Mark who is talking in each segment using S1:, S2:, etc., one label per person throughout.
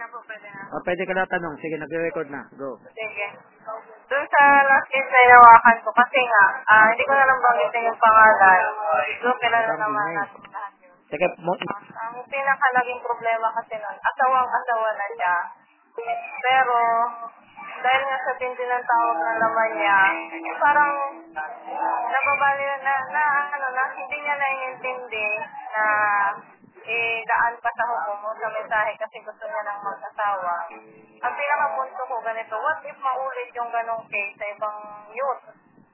S1: na po, pwede na.
S2: O, pwede ka na tanong. Sige, nagre-record na. Go.
S1: Sige. Doon sa last case na inawakan ko, kasi nga, ah, hindi ko na lang banggitin yung pangalan. Doon kilala
S2: Sabi
S1: naman
S2: na eh.
S1: natin lahat yun.
S2: Sige, mo,
S1: Ang pinaka naging problema kasi nun, asawang-asawa na siya. Pero, dahil nga sa tindi ng tawag ng laman niya, parang nababali na, na, ano, na hindi niya naiintindi na idaan pa sa hukom sa mensahe kasi gusto niya ng mag-asawa. Ang pinakapunto ko ganito, what if maulit yung ganong case sa ibang youth?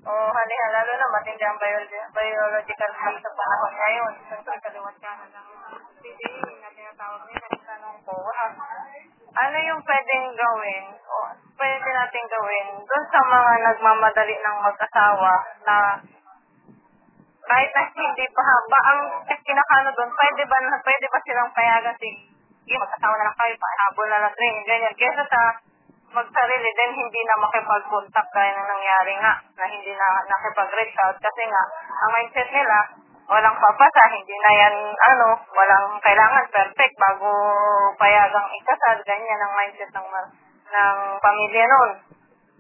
S1: O halihan, lalo na matindi ang bio- biological clock sa panahon ngayon. Siyempre, kaliwat ka na ng PDE na tinatawag nila. Tanong ko, ano yung pwedeng gawin o pwede natin gawin doon sa mga nagmamadali ng mag-asawa na kahit na hindi pa ba ang kinakano doon, pwede ba na pwede ba silang payagan si sige, mag-asawa na lang kayo, pahabol na lang rin, ganyan. Kesa sa magsarili din hindi na makipag-contact gaya na nangyari nga na hindi na nakipag-reach out kasi nga ang mindset nila walang papasa, hindi na yan ano, walang kailangan perfect bago payagang ikasal, ganyan ang mindset ng ng pamilya noon.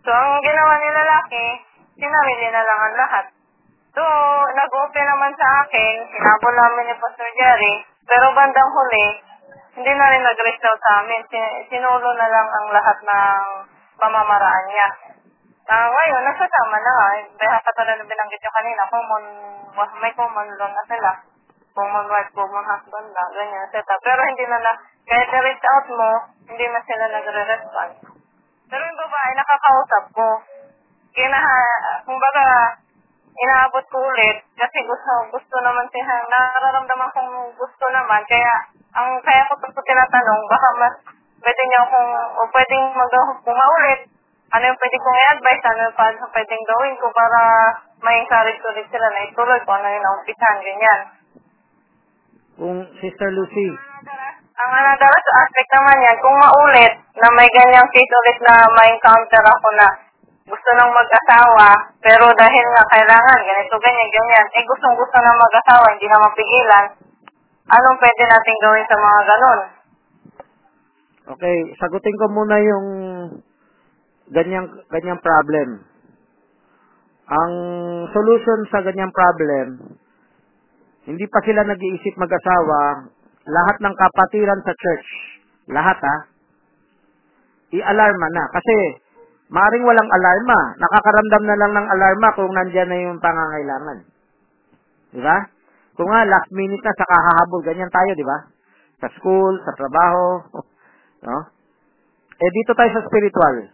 S1: So ang ginawa ni lalaki, sinarili na lang ang lahat. So, nag-open naman sa akin, hinabol namin ni Pastor Jerry, pero bandang huli, hindi na rin nag-reach sa amin. Sin- Sinulo na lang ang lahat ng pamamaraan niya. Ah, ngayon, nasasama na nga. Dahil katulad na binanggit nyo kanina, common, may common law na sila. Common wife, common husband na, ganyan, etc. Pero hindi na na, kahit na-reach out mo, hindi na sila nagre-respond. Pero yung babae, nakakausap ko. Kinaha, kumbaga, inaabot ko ulit kasi gusto gusto naman siya. Nararamdaman kong gusto naman. Kaya ang kaya ko ito tinatanong baka mas pwede niyo kung o pwedeng mag kung maulit ano yung pwede kong i-advise? Ano yung pa- pwedeng gawin ko para ma-encourage ulit sila na ituloy kung ano yung naumpisahan ganyan.
S2: Kung Sister Lucy,
S1: ang another aspect naman yan, kung maulit na may ganyang case ulit na ma-encounter ako na gusto nang mag-asawa, pero dahil nga kailangan, ganito, ganyan, ganyan, eh gustong gusto ng mag-asawa, hindi na mapigilan, anong pwede natin gawin sa mga ganun?
S2: okay, sagutin ko muna yung ganyang, ganyang problem. Ang solution sa ganyang problem, hindi pa sila nag-iisip mag-asawa, lahat ng kapatiran sa church, lahat ha, i-alarma na. Kasi, maring walang alarma. Nakakaramdam na lang ng alarma kung nandyan na yung pangangailangan. Di ba? Kung nga, last minute na, saka hahabol, ganyan tayo, di ba? Sa school, sa trabaho, no? Eh, dito tayo sa spiritual.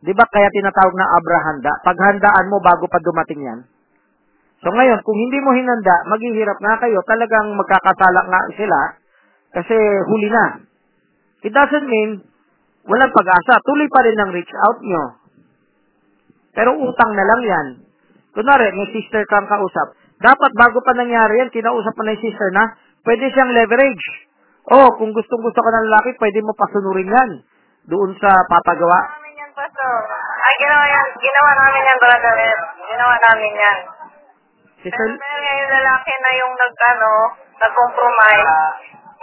S2: Di ba kaya tinatawag na abrahanda? Paghandaan mo bago pa dumating yan. So ngayon, kung hindi mo hinanda, maghihirap nga kayo, talagang magkakasala nga sila kasi huli na. It doesn't mean walang pag-asa. Tuloy pa rin ang reach out nyo. Pero utang na lang yan. Kunwari, may sister kang kausap. Dapat bago pa nangyari yan, kinausap mo na yung sister na, pwede siyang leverage. Oh, kung gustong gusto ka ng lalaki, pwede mo pasunurin yan. Doon sa papagawa.
S1: namin yan, Pastor. Ay, ginawa yan. Ginawa namin yan, brother. Ginawa namin yan.
S2: Sister,
S1: Pero dahil nga yung lalaki na yung nag, ano, nag-compromise,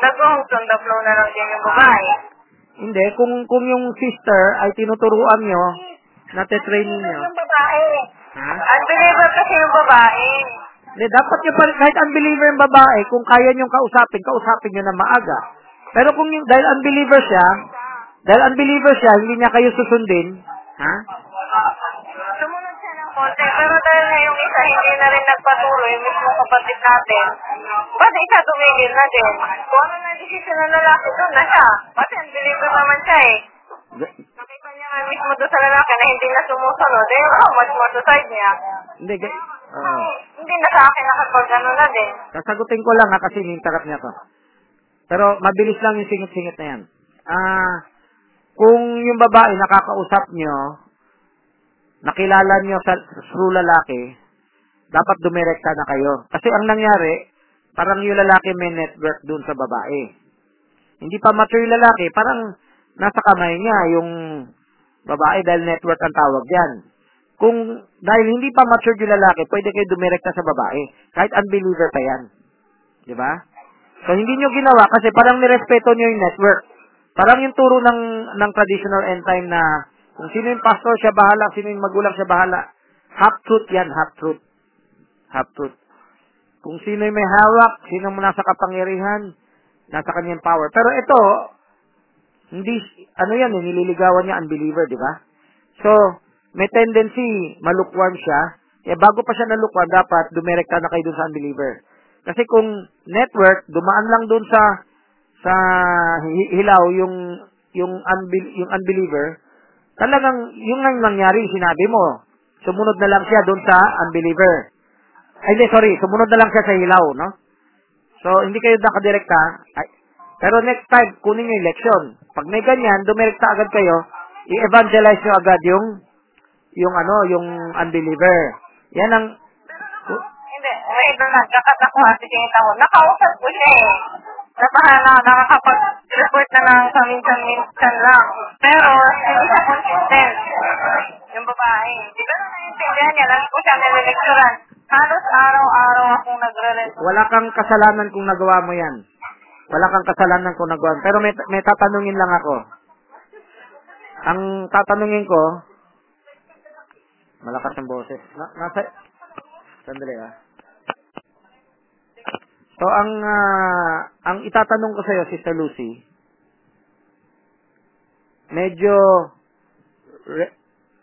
S1: nag-hungtong the flow na lang din yung babae.
S2: Hindi, kung kung yung sister ay tinuturuan nyo, nate-training nyo,
S1: Yung babae.
S2: ha?
S1: Unbeliever kasi yung babae.
S2: Hindi, dapat nyo pa rin, kahit unbeliever yung babae, kung kaya nyo kausapin, kausapin nyo na maaga. Pero kung yung, dahil unbeliever siya, dahil unbeliever siya, hindi niya kayo susundin, ha?
S1: Konti, pero dahil nga yung isa hindi na rin nagpatuloy, yung mismo kapatid natin, ba't isa tumigil na din? Kung ano na desisyon ng lalaki, doon na siya. Kasi unbeliever naman siya eh. Nakita niya nga mismo doon sa lalaki na hindi na sumusunod, eh, oh, much more to side niya.
S2: Hindi, ga- oo.
S1: hindi na sa akin nakapag ano na din.
S2: Sasagutin ko lang ha, kasi nintarap niya to. Pero mabilis lang yung singit-singit na yan. Ah, kung yung babae nakakausap nyo, nakilala nyo sa through lalaki, dapat dumirekta na kayo. Kasi ang nangyari, parang yung lalaki may network dun sa babae. Hindi pa mature yung lalaki, parang nasa kamay niya yung babae dahil network ang tawag yan. Kung dahil hindi pa mature yung lalaki, pwede kayo dumirekta sa babae. Kahit unbeliever pa yan. Di ba? So, hindi nyo ginawa kasi parang nirespeto nyo yung network. Parang yung turo ng, ng traditional end time na kung sino yung pastor, siya bahala. Sino yung magulang, siya bahala. Half truth yan, half truth. Half truth. Kung sino yung may hawak, sino mo nasa kapangyarihan, nasa kanyang power. Pero ito, hindi, ano yan, eh, nililigawan niya unbeliever, di ba? So, may tendency, malukwan siya. Eh, bago pa siya nalukwan, dapat dumirekta na kayo dun sa unbeliever. Kasi kung network, dumaan lang dun sa sa hi- hilaw yung yung unbel- yung unbeliever, talagang yung nang nangyari, sinabi mo, sumunod na lang siya dun sa unbeliever. Ay, hindi, sorry, sumunod na lang siya sa hilaw, no? So, hindi kayo nakadirekta. Ay, pero next time, kunin niyo yung election. Pag may ganyan, dumirekta agad kayo, i-evangelize nyo agad yung yung ano, yung unbeliever. Yan ang
S1: Hindi, wait lang, nagkakatak ko kasi sinita ko. Nakausap ko siya eh. Napahala, nakakapag-report na lang sa minsan-minsan lang. Pero, hindi siya consistent. Yung babae. Di ba na naiintindihan niya? Lagi ko siya nililecturan. Halos araw-araw akong nagre-report.
S2: wala kang kasalanan kung nagawa mo yan. Wala kang kasalanan kung nagawa mo. Pero may, may tatanungin lang ako. Ang tatanungin ko, malakas ang boses. Na, nasa, sandali ah. So, ang, ah, ang itatanong ko sa'yo, Sister Lucy, medyo, re,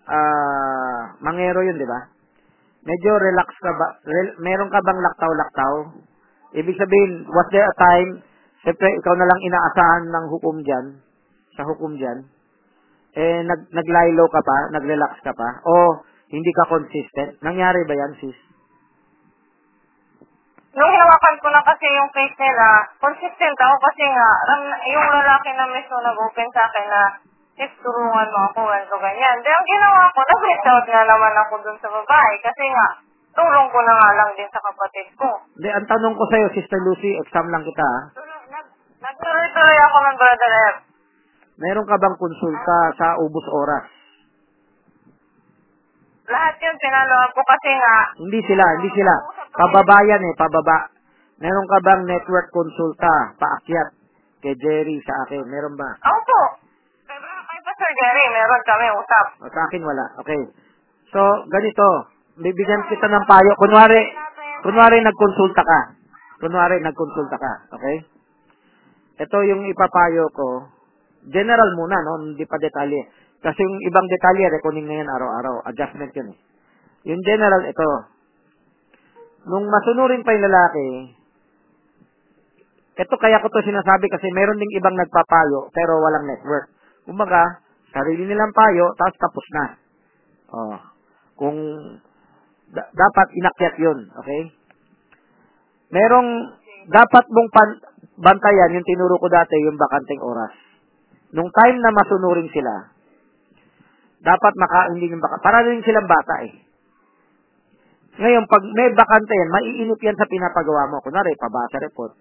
S2: ah, mangero yun, di ba? Medyo relax ka ba? Rel- meron ka bang laktaw-laktaw? Ibig sabihin, was there a time, siyempre, ikaw na lang inaasahan ng hukom dyan, sa hukom dyan, eh, nag, naglaylo ka pa, nagrelax ka pa, o hindi ka consistent? Nangyari ba yan, sis?
S1: Nung hinawakan ko na kasi yung face nila, consistent ako kasi nga, ram- yung lalaki na mismo nag-open sa akin na, sis, tulungan mo ako, ganito, ganyan. Then, ang ginawa ko, nag-reach out nga naman ako dun sa babae kasi nga, tulong ko na nga lang din sa kapatid ko.
S2: Hindi, ang tanong ko sa'yo, Sister Lucy, exam lang kita, ha?
S1: Nag- Nagtuloy-tuloy ako ng Brother F.
S2: Meron ka bang konsulta sa ubos oras?
S1: Lahat yun, pinalo ko kasi nga,
S2: Hindi sila, hindi sila. Pababayan eh, pababa. Meron ka bang network konsulta, paakyat, kay Jerry sa akin? Meron ba?
S1: ako po. Kay, Pastor Jerry, meron kami usap.
S2: O, sa akin wala. Okay. So, ganito. Bibigyan kita ng payo. Kunwari, kunwari nagkonsulta ka. Kunwari nagkonsulta ka. Okay? Ito yung ipapayo ko. General muna, no? Hindi pa detalye. Kasi yung ibang detalye, reckoning na yan araw-araw. Adjustment yun eh. Yung general, ito. Nung masunurin pa yung lalaki, ito kaya ko to sinasabi kasi meron ding ibang nagpapayo pero walang network. Kumbaga, sarili nilang payo, tapos tapos na. Oh. Kung da- dapat inakyat 'yun, okay? Merong dapat mong pan- bantayan yung tinuro ko dati, yung bakanting oras. Nung time na masunurin sila, dapat maka hindi yung baka para rin silang bata eh. Ngayon, pag may bakante yan, maiinip yan sa pinapagawa mo. Kunwari, pabasa report.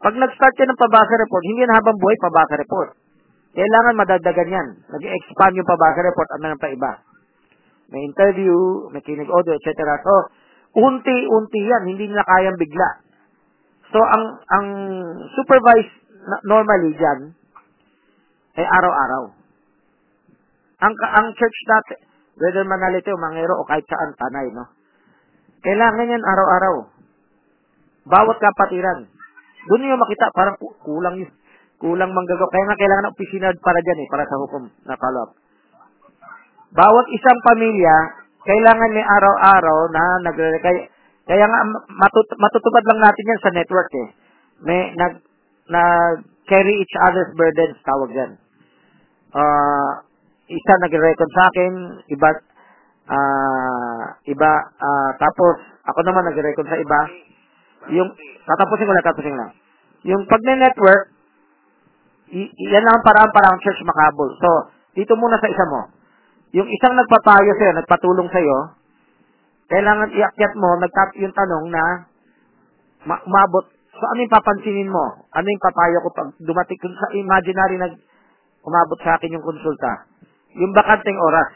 S2: Pag nag-start ka ng pabasa report, hindi yan habang buhay pabasa report. Kailangan madagdagan yan. Nag-expand yung pabasa report, ano nang pa iba. May interview, may kinig audio, etc. So, unti-unti yan, hindi nila kayang bigla. So, ang ang supervised normally dyan, ay araw-araw. Ang ang church natin, whether Manalite o Mangero o kahit saan, Tanay, no? Kailangan yan araw-araw. Bawat kapatiran. Doon niyo makita, parang ku- kulang yun. Kulang manggagaw. Kaya nga kailangan ng opisina para dyan eh, para sa hukom na follow-up. Bawat isang pamilya, kailangan may araw-araw na nagre kaya, kaya nga matut, matutupad lang natin yan sa network eh. May nag na carry each other's burdens tawag yan. Ah, isa nagre-record sa akin, iba ah iba ah, tapos ako naman nagre-record sa iba. Yung tatapusin ko lang, tatapusin ko lang. Yung pag may network, i- yan lang ang paraan para ang church makabol. So, dito muna sa isa mo. Yung isang nagpapayo sa'yo, nagpatulong sa'yo, kailangan iakyat mo, nagtap yung tanong na ma- umabot. So, ano yung papansinin mo? Ano yung papayo ko pag dumating sa imaginary nag umabot sa akin yung konsulta? Yung bakanting oras.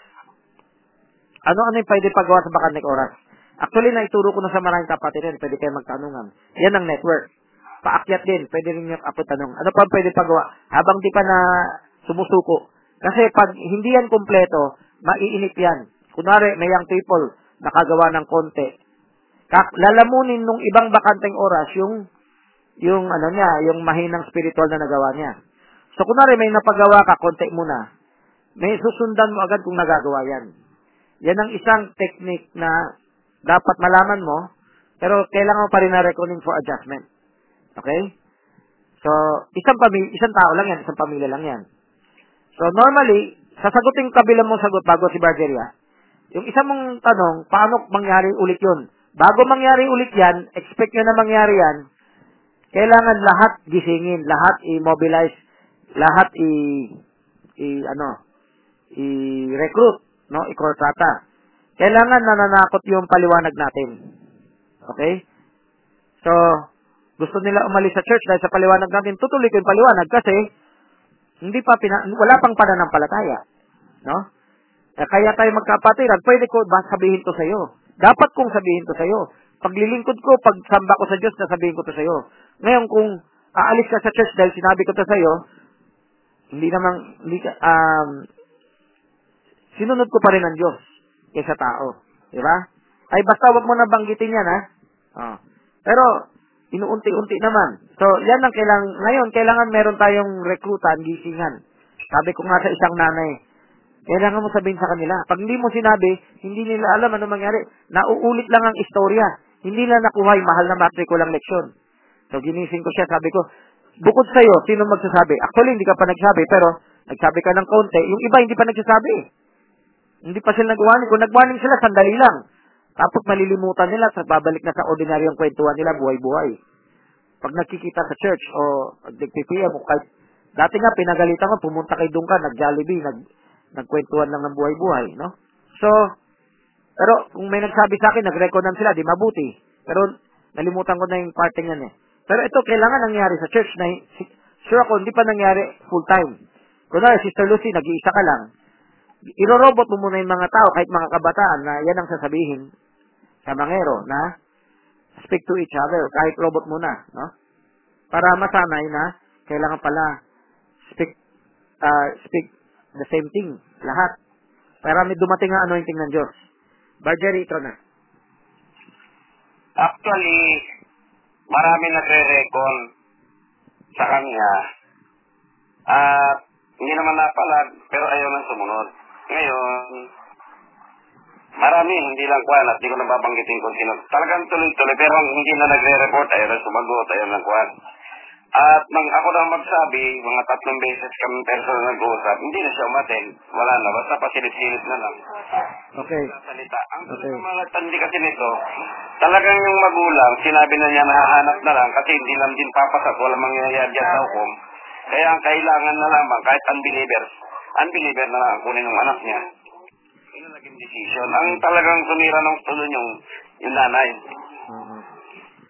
S2: Ano ano yung pwede pagawa sa bakanting oras? Actually, naituro ko na sa maraming kapatirin, pwede kayo magtanungan. Yan ang network. paakyat din. Pwede rin yung apo tanong. Ano pa pwede pagawa? Habang di pa na sumusuko. Kasi pag hindi yan kumpleto, maiinip yan. Kunwari, may young people, nakagawa ng konti. Lalamunin nung ibang bakanteng oras yung yung ano niya, yung mahinang spiritual na nagawa niya. So kunwari may napagawa ka, konti muna. May susundan mo agad kung nagagawa yan. Yan ang isang technique na dapat malaman mo, pero kailangan mo pa rin na reckoning for adjustment. Okay? So, isang pamilya, isang tao lang yan, isang pamilya lang yan. So, normally, sasagutin kabilang mong sagot bago si Bargeria. Yung isa mong tanong, paano mangyari ulit yun? Bago mangyari ulit yan, expect nyo na mangyari yan, kailangan lahat gisingin, lahat i-mobilize, lahat i, i ano, i-recruit, no, i-kontrata. Kailangan nananakot yung paliwanag natin. Okay? So, gusto nila umalis sa church dahil sa paliwanag natin, tutuloy ko yung paliwanag kasi hindi pa pina, wala pang pananampalataya. No? Eh, kaya tayo magkapatiran, pwede ko ba sabihin to sa iyo? Dapat kong sabihin to sa iyo. Paglilingkod ko, pagsamba ko sa Diyos, sabihin ko to sa iyo. Ngayon, kung aalis ka sa church dahil sinabi ko to sa iyo, hindi naman, hindi ka, um, sinunod ko pa rin ang Diyos kaysa tao. Di ba? Ay, basta wag mo na banggitin yan, ha? Oh. Pero, inuunti-unti naman. So, yan ang kailangan, ngayon, kailangan meron tayong rekrutan, gisingan. Sabi ko nga sa isang nanay, kailangan mo sabihin sa kanila. Pag hindi mo sinabi, hindi nila alam ano mangyari. Nauulit lang ang istorya. Hindi nila nakuha yung mahal na matrikulang leksyon. So, ginising ko siya, sabi ko, bukod sa'yo, sino magsasabi? Actually, hindi ka pa nagsabi, pero nagsabi ka ng konti. Yung iba, hindi pa nagsasabi. Hindi pa sila nag-warning. Kung nag-warning sila, sandali lang. Tapos malilimutan nila sa babalik na sa ordinaryong kwentuhan nila, buhay-buhay. Pag nakikita sa church o nagpipiya mo, kahit dati nga pinagalitan ko, pumunta kay Dungka, nag-Jollibee, nag, nagkwentuhan lang ng buhay-buhay, no? So, pero kung may nagsabi sa akin, nag-recordam sila, di mabuti. Pero nalimutan ko na yung parting yan eh. Pero ito, kailangan nangyari sa church na, sure ako, hindi pa nangyari full-time. Kunwari, Sister Lucy, nag-iisa ka lang. Irorobot mo muna yung mga tao, kahit mga kabataan, na yan ang sasabihin sa mangero, na speak to each other, kahit robot muna, no? Para masanay na, kailangan pala speak, uh, speak the same thing, lahat. Para may dumating ang anointing ng Diyos. Bargery, ito na.
S3: Actually, marami nagre-recon sa kanya. At hindi naman napalag, pero ayaw nang sumunod. Ngayon, marami, hindi lang kwan at hindi ko nababanggitin kung sino. Talagang tuloy-tuloy, pero hindi na nagre-report, ayaw na sumagot, ayaw na kwan. At nang ako na magsabi, mga tatlong beses kami personal nag-uusap, hindi na siya umaten. Wala na, basta pasilip-silip na lang.
S2: Okay.
S3: Salita. Ang
S2: Okay.
S3: mga tandi kasi nito, talagang yung magulang, sinabi na niya nahahanap na lang kasi hindi lang din papasat, walang mangyayari sa hukom. Kaya ang kailangan na lamang, kahit unbelievers, unbeliever na kunin ng anak niya. Yun ang naging decision. Ang talagang sumira ng tuloy yung, yung nanay.
S2: Mhm.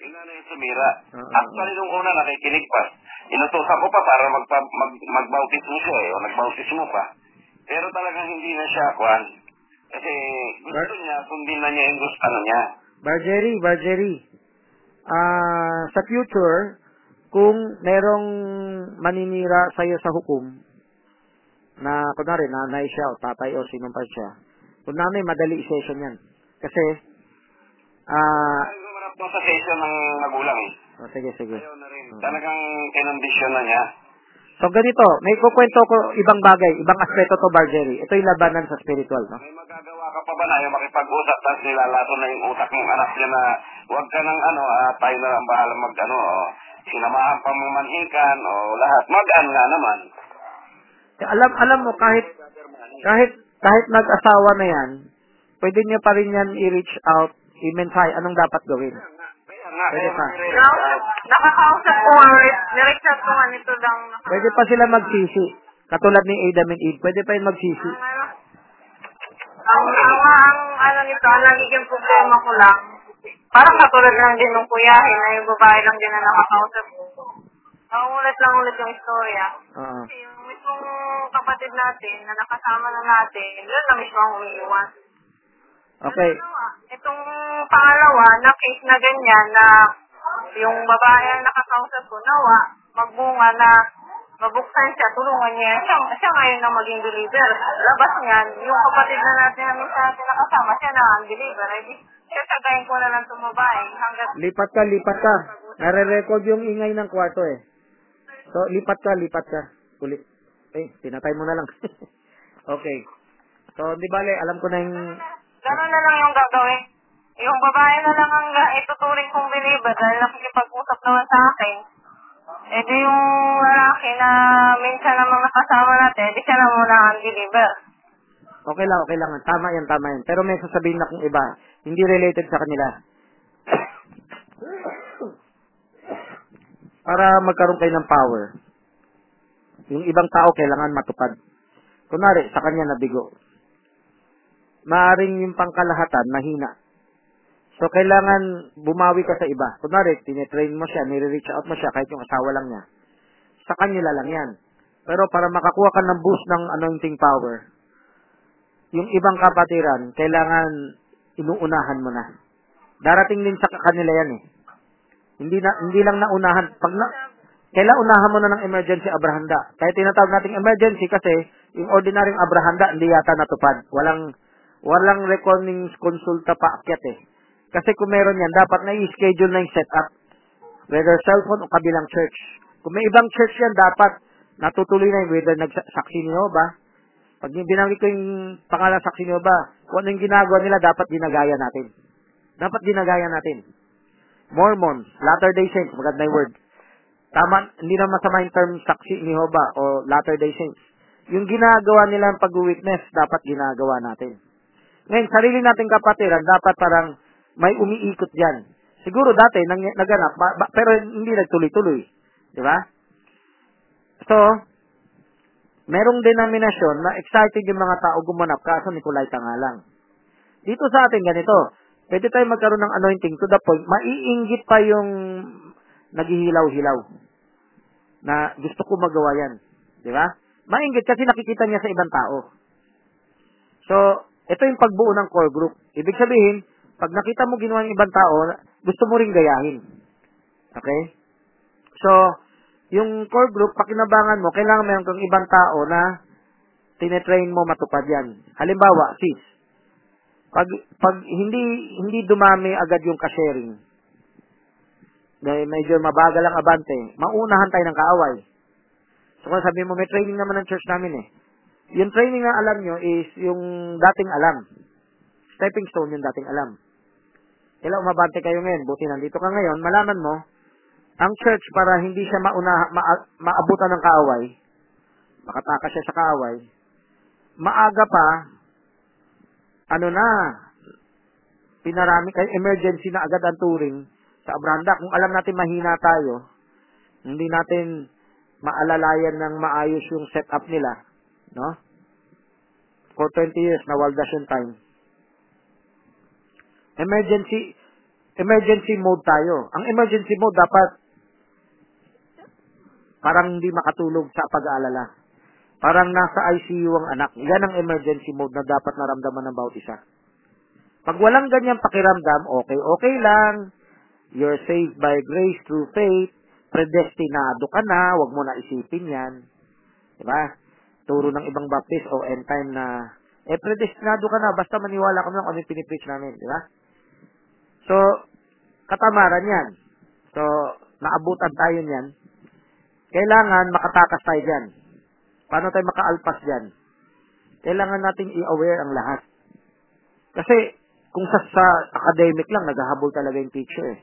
S3: Yung nanay yung sumira.
S2: Oo.
S3: Actually, nung una nakikinig pa. Inutusan ko pa para magpa, mag, magbautismo siya eh, o nagbautismo pa. Pero talagang hindi na siya, kwan. Kasi gusto niya, sundin na niya yung gusto ano niya.
S2: Bargery, Bargery. Ah, sa future, kung merong maninira sa'yo sa hukom, na, kunwari, nanay siya o tatay o sinong pa siya, kung nanay, madali session yan. Kasi, ah,
S3: doon sa session ng magulang eh.
S2: oh, sige, sige.
S3: Na rin. Talagang kinondisyon na niya.
S2: So, ganito, may kukwento ko ibang bagay, ibang aspeto to, Bargery. Ito yung labanan sa spiritual, no?
S3: May magagawa ka pa ba na yung makipag-usap tapos nilalaso na yung utak ng anak niya na huwag ka ng ano, ah, tayo na lang bahala mag ano, oh, sinamahan pa mo manhikan o lahat. Mag-an nga naman.
S2: Alam, alam mo, kahit, kahit, kahit nag-asawa na yan, pwede niya pa rin yan i-reach out, i-mensahe, anong dapat gawin. Pwede pa.
S1: nakakausap ko nga, nireach out ko nga nito lang.
S2: Pwede pa sila magsisi. Katulad ni Adam and Eve, pwede pa yung magsisi.
S1: Ang ang, ang, ang, ano nito, ang nagiging problema ko lang, parang katulad lang din ng kuyahin na yung babae lang din na nakakausap ko. Nauulit lang ulit yung istorya.
S2: Oo.
S1: Kasi yung mismong kapatid natin na nakasama na natin, yun na mismo ang umiiwan.
S2: Okay.
S1: Ano, ah, itong pangalawa na case na ganyan na yung babae ang nakakausap ko, nawa, magbunga na mabuksan siya, tulungan niya. Siya, siya ngayon na maging believer. Labas niyan, yung kapatid na natin na minsan natin nakasama, siya na ang believer. Eh, di, siya sagayin ko na lang itong babae hanggat
S2: Lipat ka, lipat ka. Nare-record yung ingay ng kwarto eh. So, lipat ka, lipat ka. Ulit. Eh, pinatay mo na lang. okay. So, di bale, alam ko na yung...
S1: Ganun na lang yung gagawin. Yung babae na lang ang uh, ituturing kong believer dahil nakikipag-usap naman sa akin. Eh di yung lalaki na minsan naman nakasama natin, di siya na muna ang believer.
S2: Okay lang, okay lang. Tama yan, tama yan. Pero may sasabihin na kung iba. Hindi related sa kanila. Para magkaroon kayo ng power. Yung ibang tao kailangan matupad. Kunwari, sa kanya nabigo. Maaring yung pangkalahatan, mahina. So, kailangan bumawi ka sa iba. Kunwari, tinetrain mo siya, nire-reach out mo siya, kahit yung asawa lang niya. Sa kanila lang yan. Pero para makakuha ka ng boost ng anointing power, yung ibang kapatiran, kailangan inuunahan mo na. Darating din sa kanila yan eh. Hindi na hindi lang naunahan pag na kailan unahan mo na ng emergency abrahanda. Kaya tinatawag nating emergency kasi yung ordinaryong abrahanda hindi yata natupad. Walang walang reckoning konsulta pa akyat eh. Kasi kung meron yan, dapat na i-schedule na yung setup. Whether cellphone o kabilang church. Kung may ibang church yan, dapat natutuloy na yung whether nagsaksi niyo ba. Pag binanggit ko yung pangalan saksi niyo ba, kung ano yung ginagawa nila, dapat ginagaya natin. Dapat ginagaya natin. Mormons, Latter-day Saints, maganda yung word. Tama, hindi na masama yung term saksi ni Jehovah o Latter-day Saints. Yung ginagawa nila pag-witness, dapat ginagawa natin. Ngayon, sarili nating kapatiran, dapat parang may umiikot dyan. Siguro dati, nang, naganap, ba, ba, pero hindi nagtuloy-tuloy. Di ba? So, merong denominasyon na excited yung mga tao gumanap, kaso Nicolay nga lang. Dito sa atin, ganito, pwede tayo magkaroon ng anointing to the point, maiinggit pa yung naghihilaw-hilaw na gusto ko magawa yan. Di ba? Mainggit kasi nakikita niya sa ibang tao. So, ito yung pagbuo ng core group. Ibig sabihin, pag nakita mo ginawa ng ibang tao, gusto mo ring gayahin. Okay? So, yung core group, pakinabangan mo, kailangan meron kang ibang tao na tinetrain mo matupad yan. Halimbawa, sis, pag, pag hindi, hindi dumami agad yung ka-sharing, dahil medyo mabagal ang abante, maunahan tayo ng kaaway. So, kung sabi mo, may training naman ng church namin eh. Yung training na alam nyo is yung dating alam. Stepping stone yung dating alam. Kailan umabante kayo ngayon, buti nandito ka ngayon, malaman mo, ang church para hindi siya mauna, ma, maabutan ng kaaway, makatakas siya sa kaaway, maaga pa, ano na, pinarami kayo, emergency na agad ang touring sa Abranda. Kung alam natin mahina tayo, hindi natin maalalayan ng maayos yung setup nila, no? For 20 years, nawaldas yung time. Emergency, emergency mode tayo. Ang emergency mode dapat parang hindi makatulog sa pag-aalala. Parang nasa ICU ang anak. Yan ang emergency mode na dapat naramdaman ng bawat isa. Pag walang ganyang pakiramdam, okay, okay lang. You're saved by grace through faith. Predestinado ka na. Huwag mo na isipin yan. Diba? Turo ng ibang baptist o end time na, eh, predestinado ka na. Basta maniwala ka lang kung ano pinipreach namin. Diba? So, katamaran yan. So, naabutan tayo niyan. Kailangan makatakas tayo dyan. Paano tayo makaalpas dyan? Kailangan nating i-aware ang lahat. Kasi, kung sa, sa academic lang, naghahabol talaga yung teacher.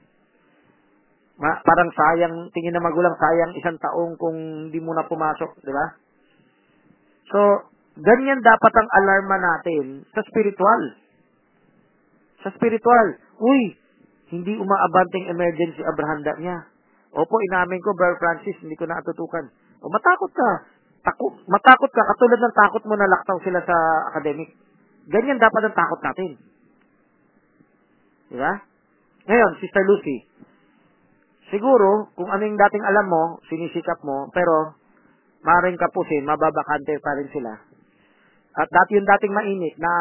S2: Ma, parang sayang, tingin na magulang, sayang isang taong kung hindi mo na pumasok, di ba? So, ganyan dapat ang alarma natin sa spiritual. Sa spiritual. Uy, hindi umaabanteng emergency abrahanda niya. Opo, inamin ko, Brother Francis, hindi ko natutukan. O, matakot ka. Takot, matakot ka, katulad ng takot mo na laktaw sila sa academic. Ganyan dapat ang takot natin. Di ba? Ngayon, Sister Lucy, siguro, kung anong dating alam mo, sinisikap mo, pero maaaring kapusin, mababakante pa rin sila. At dati yung dating mainit na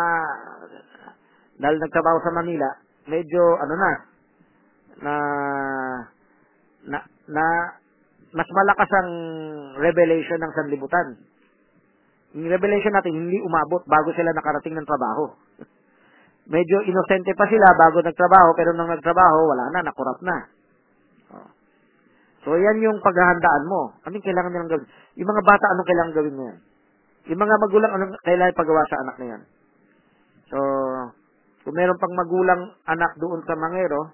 S2: dahil nagtrabaho sa Manila, medyo ano na, na na na mas malakas ang revelation ng sanlibutan. Yung revelation natin hindi umabot bago sila nakarating ng trabaho. Medyo inosente pa sila bago nagtrabaho pero nung nagtrabaho wala na, nakurap na. Oh. So yan yung paghahandaan mo. Anong kailangan nilang gawin? Yung mga bata anong kailangan gawin ngayon? Yung mga magulang anong kailangan pagawa sa anak na yan? So, kung meron pang magulang anak doon sa Mangero,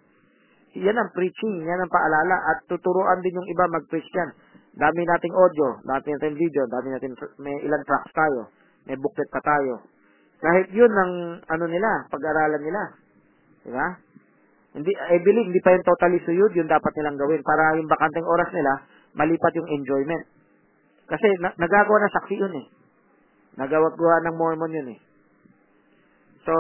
S2: yan ang preaching, yan ang paalala at tuturuan din yung iba mag-preach yan. Dami nating audio, dami nating video, dami natin may ilang tracks tayo, may booklet pa tayo. Kahit yun ang ano nila, pag-aralan nila. Di ba? Hindi, I believe, hindi pa yung totally suyod, yun dapat nilang gawin para yung bakanteng oras nila, malipat yung enjoyment. Kasi na, nagagawa ng saksi yun eh. Nagawa ng Mormon yun eh. So,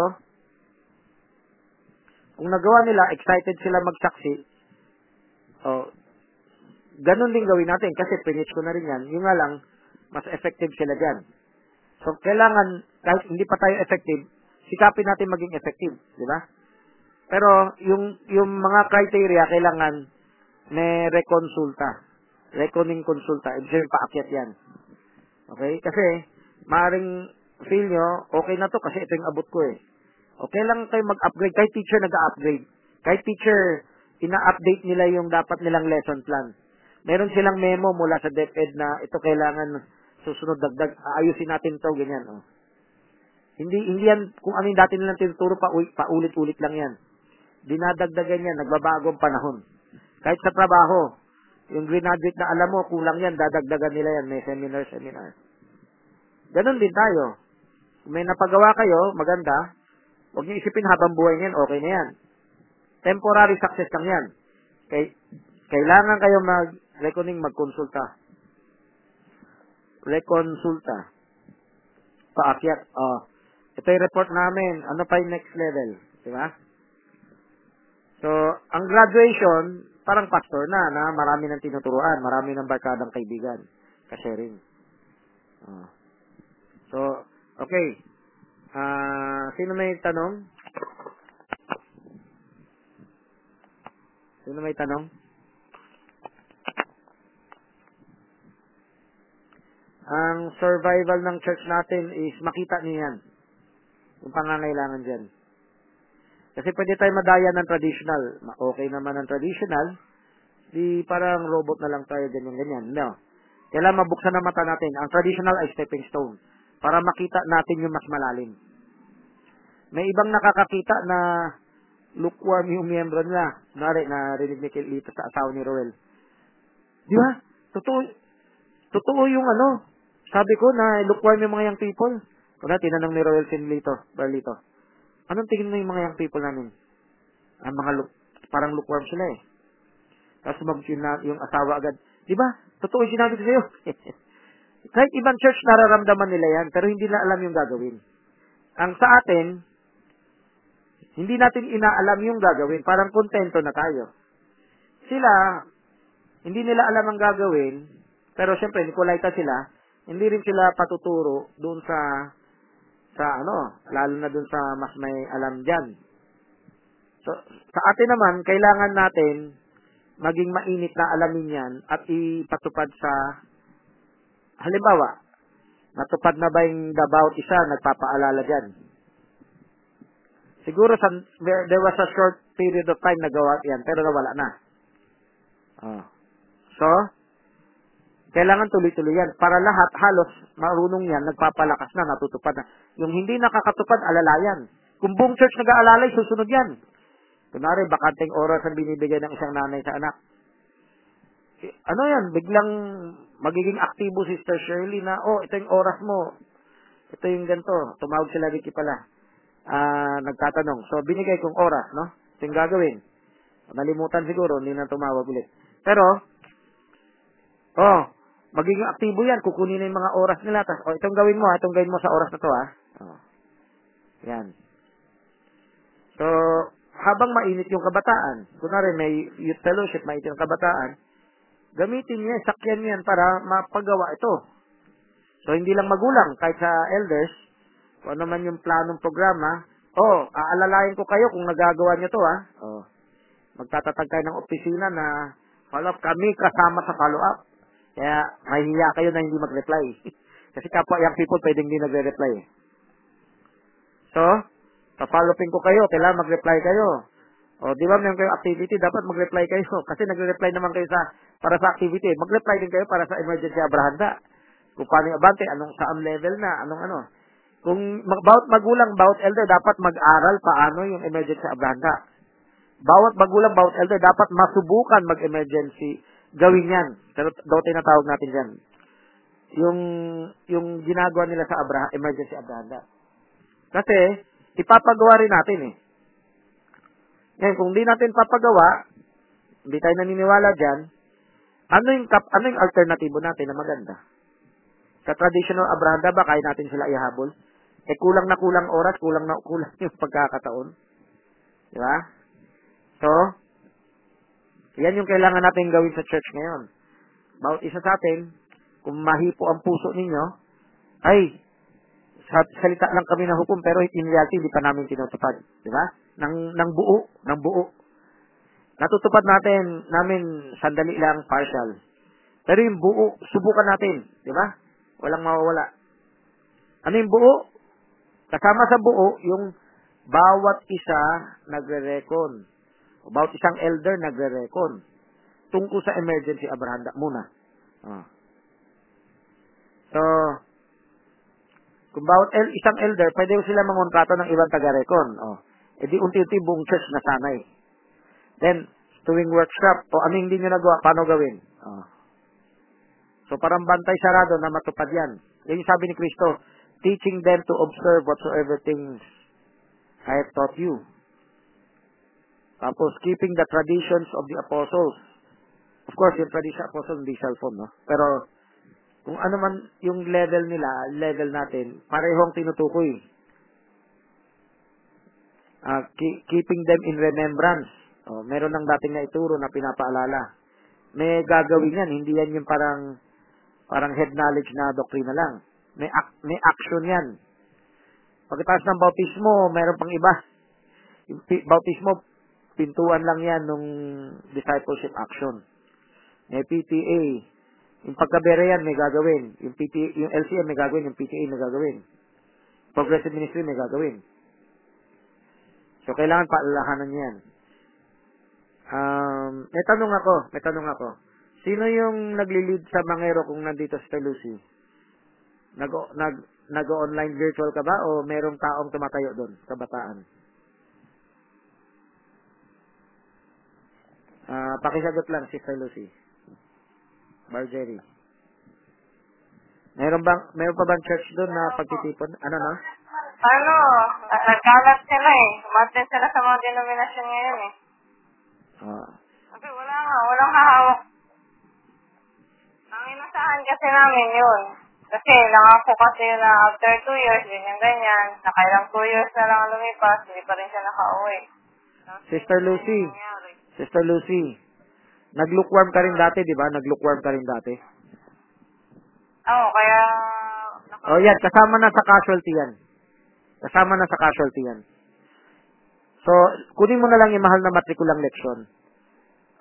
S2: kung nagawa nila, excited sila magsaksi, oh, ganun din gawin natin kasi pinitch ko na rin yan. Yung nga lang, mas effective sila dyan. So, kailangan, kahit hindi pa tayo effective, sikapin natin maging effective. Di ba? Pero, yung, yung mga criteria, kailangan may reconsulta. Reconing consulta. Ibig sabihin, paakyat yan. Okay? Kasi, maring feel nyo, okay na to kasi ito yung abot ko eh. Okay lang kayo mag-upgrade. Kahit teacher nag-upgrade. Kahit teacher, ina-update nila yung dapat nilang lesson plan. Meron silang memo mula sa DepEd na ito kailangan susunod dagdag, ayusin natin to, ganyan. Oh. Hindi, hindi yan, kung ano yung dati nilang tinuturo, pa, paulit-ulit lang yan. Dinadagdagan yan, nagbabago ang panahon. Kahit sa trabaho, yung graduate na alam mo, kulang yan, dadagdagan nila yan, may seminar, seminar. Ganon din tayo. Kung may napagawa kayo, maganda, huwag niyo isipin habang buhay niyan, okay na yan. Temporary success lang yan. Kay, kailangan kayo mag-reckoning, magkonsulta reconsulta. Paakyat. Oh. Ito yung report namin. Ano pa yung next level? Di ba? So, ang graduation, parang pastor na, na marami nang tinuturuan, marami ng barkadang kaibigan. Ka-sharing. Oh. So, okay. Uh, sino may tanong? Sino may tanong? ang survival ng church natin is makita niyo yan. Yung pangangailangan dyan. Kasi pwede tayo madaya ng traditional. Okay naman ang traditional. Di parang robot na lang tayo ganyan-ganyan. No. Kailangan mabuksan ang mata natin. Ang traditional ay stepping stone. Para makita natin yung mas malalim. May ibang nakakakita na lukewarm yung miyembro nila. Nari, narinig ni Kilito sa asawa ni Roel. Di ba? Totoo, totoo yung ano, sabi ko na lukewarm yung mga young people. Kuna, tinanong ni Royal Sinlito, Barlito. Anong tingin mo yung mga young people namin? Ang mga look, parang lukewarm sila eh. Tapos mag yung asawa agad. Di ba? Totoo yung sinabi ko sa'yo. Kahit ibang church, nararamdaman nila yan, pero hindi na alam yung gagawin. Ang sa atin, hindi natin inaalam yung gagawin. Parang kontento na tayo. Sila, hindi nila alam ang gagawin, pero syempre, Nicolaita sila, hindi rin sila patuturo doon sa sa ano, lalo na doon sa mas may alam diyan. So, sa atin naman, kailangan natin maging mainit na alamin yan at ipatupad sa halimbawa, natupad na ba yung Davao isa, nagpapaalala dyan. Siguro sa, there, there was a short period of time nagawa yan, pero nawala na. Oh. So, kailangan tuloy-tuloy yan. Para lahat, halos, marunong yan, nagpapalakas na, natutupad na. Yung hindi nakakatupad, alalayan. Kung buong church nag-aalalay, susunod yan. Kunwari, bakanteng oras ang binibigay ng isang nanay sa anak. Eh, ano yan, biglang magiging aktibo si Sister Shirley na, oh, ito yung oras mo. Ito yung ganito. Tumawag sila Ricky pala. Ah, nagtatanong. So, binigay kong oras, no? Ito yung gagawin. Nalimutan siguro, hindi na tumawag ulit. Pero, oh, magiging aktibo yan. Kukunin na yung mga oras nila. Tapos, oh, itong gawin mo, itong gawin mo sa oras na to, ha. Oh. Yan. So, habang mainit yung kabataan, kunwari may youth fellowship, mainit yung kabataan, gamitin niya, sakyan niyan para mapagawa ito. So, hindi lang magulang, kahit sa elders, kung ano man yung planong programa, oh, aalalayan ko kayo kung nagagawa niyo to, ha. Oh. Magtatatag tayo ng opisina na follow-up. Kami kasama sa follow-up. Kaya, mahihiya kayo na hindi mag-reply. Kasi kapwa young people pwedeng hindi nagre-reply. eh. So, pa-follow-upin ko kayo. Kailangan mag-reply kayo. O, di ba meron kayong activity, dapat mag-reply kayo. Kasi nagre-reply naman kayo sa, para sa activity. Mag-reply din kayo para sa emergency abrahanda. Kung paano yung abante, anong saan level na, anong ano. Kung bawat magulang, bawat elder, dapat mag-aral paano yung emergency abrahanda. Bawat magulang, bawat elder, dapat masubukan mag-emergency. Gawin yan. Pero daw tinatawag natin yan. Yung, yung ginagawa nila sa Abraham, emergency abrahanda. Kasi, ipapagawa rin natin eh. Ngayon, kung di natin papagawa, hindi tayo naniniwala dyan, ano yung, kap, ano yung alternatibo natin na maganda? Sa traditional abrahanda ba, kaya natin sila ihabol? Eh, kulang na kulang oras, kulang na kulang yung pagkakataon. Di ba? So, yan yung kailangan natin gawin sa church ngayon. Bawat isa sa atin, kung mahipo ang puso ninyo, ay, sa salita lang kami na hukom, pero in reality, hindi pa namin tinutupad. Di ba? Nang, nang buo, nang buo. Natutupad natin, namin sandali lang, partial. Pero yung buo, subukan natin. Di ba? Walang mawawala. Ano yung buo? Kasama sa buo, yung bawat isa nagre-recon. Bawat isang elder nagre-recon. Tungkol sa emergency abrahanda muna. Ah. So, kung bawat el, isang elder, pwede sila mangontrato ng ibang taga-recon. Oh. E di unti-unti buong church na sanay. Then, tuwing workshop, o yung hindi nyo nagawa, paano gawin? Oh. So, parang bantay sarado na matupad yan. Yan yung sabi ni Kristo, teaching them to observe whatsoever things I have taught you. Tapos, keeping the traditions of the apostles. Of course, yung tradition apostles, hindi cellphone, no? Pero, kung ano man yung level nila, level natin, parehong tinutukoy. Ah, ki- keeping them in remembrance. Oh, meron ng dating na ituro na pinapaalala. May gagawin yan, hindi yan yung parang parang head knowledge na doktrina lang. May ac- may action yan. Pagkatapos ng bautismo, meron pang iba. Yung bautismo, pintuan lang yan nung discipleship action. May PTA. Yung pagkaberean may gagawin. Yung PTA, yung LCM may gagawin, yung PTA may gagawin. Progressive ministry may gagawin. So, kailangan paalalahanan yan. Um, may tanong ako, may tanong ako. Sino yung nagli-lead sa Mangero kung nandito sa Lucy? Nag, nag, nag-online virtual ka ba o merong taong tumatayo doon, kabataan? Ah, pakisagot lang, Sister Lucy. Marjorie. Meron bang meron pa bang church doon na pagtitipon? Ano no?
S1: Ano, na- nagkalat sila eh. Umatin sila sa mga denominasyon ngayon eh.
S2: Ah.
S1: Kasi wala nga, walang hahawak. Ang inasahan kasi namin yun. Kasi nangako kasi yun na after two years, ganyan-ganyan. Nakailang two years na lang lumipas, hindi pa rin siya nakauwi.
S2: Sister Lucy. Sister Lucy, nag-lookworm ka rin dati, di ba? Nag-lookworm ka rin dati.
S1: Oo, kaya...
S2: Oh, yan. Kasama na sa casualty yan. Kasama na sa casualty yan. So, kunin mo na lang yung mahal na matrikulang leksyon.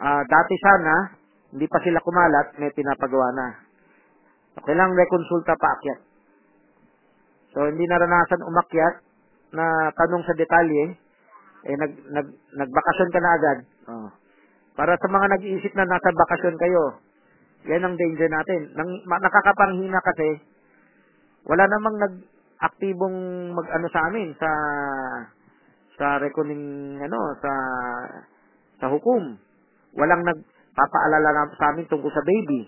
S2: Ah, dati sana, hindi pa sila kumalat, may pinapagawa na. Kailangang rekonsulta pa akyat. So, hindi naranasan umakyat na tanong sa detalye, eh, nag, nag, nagbakasyon ka na agad. Oh. Para sa mga nag-iisip na nasa bakasyon kayo, yan ang danger natin. Nang, nakakapanghina kasi, wala namang nag-aktibong mag-ano sa amin sa sa reckoning ano sa sa hukom. Walang nagpapaalala na sa amin tungkol sa baby.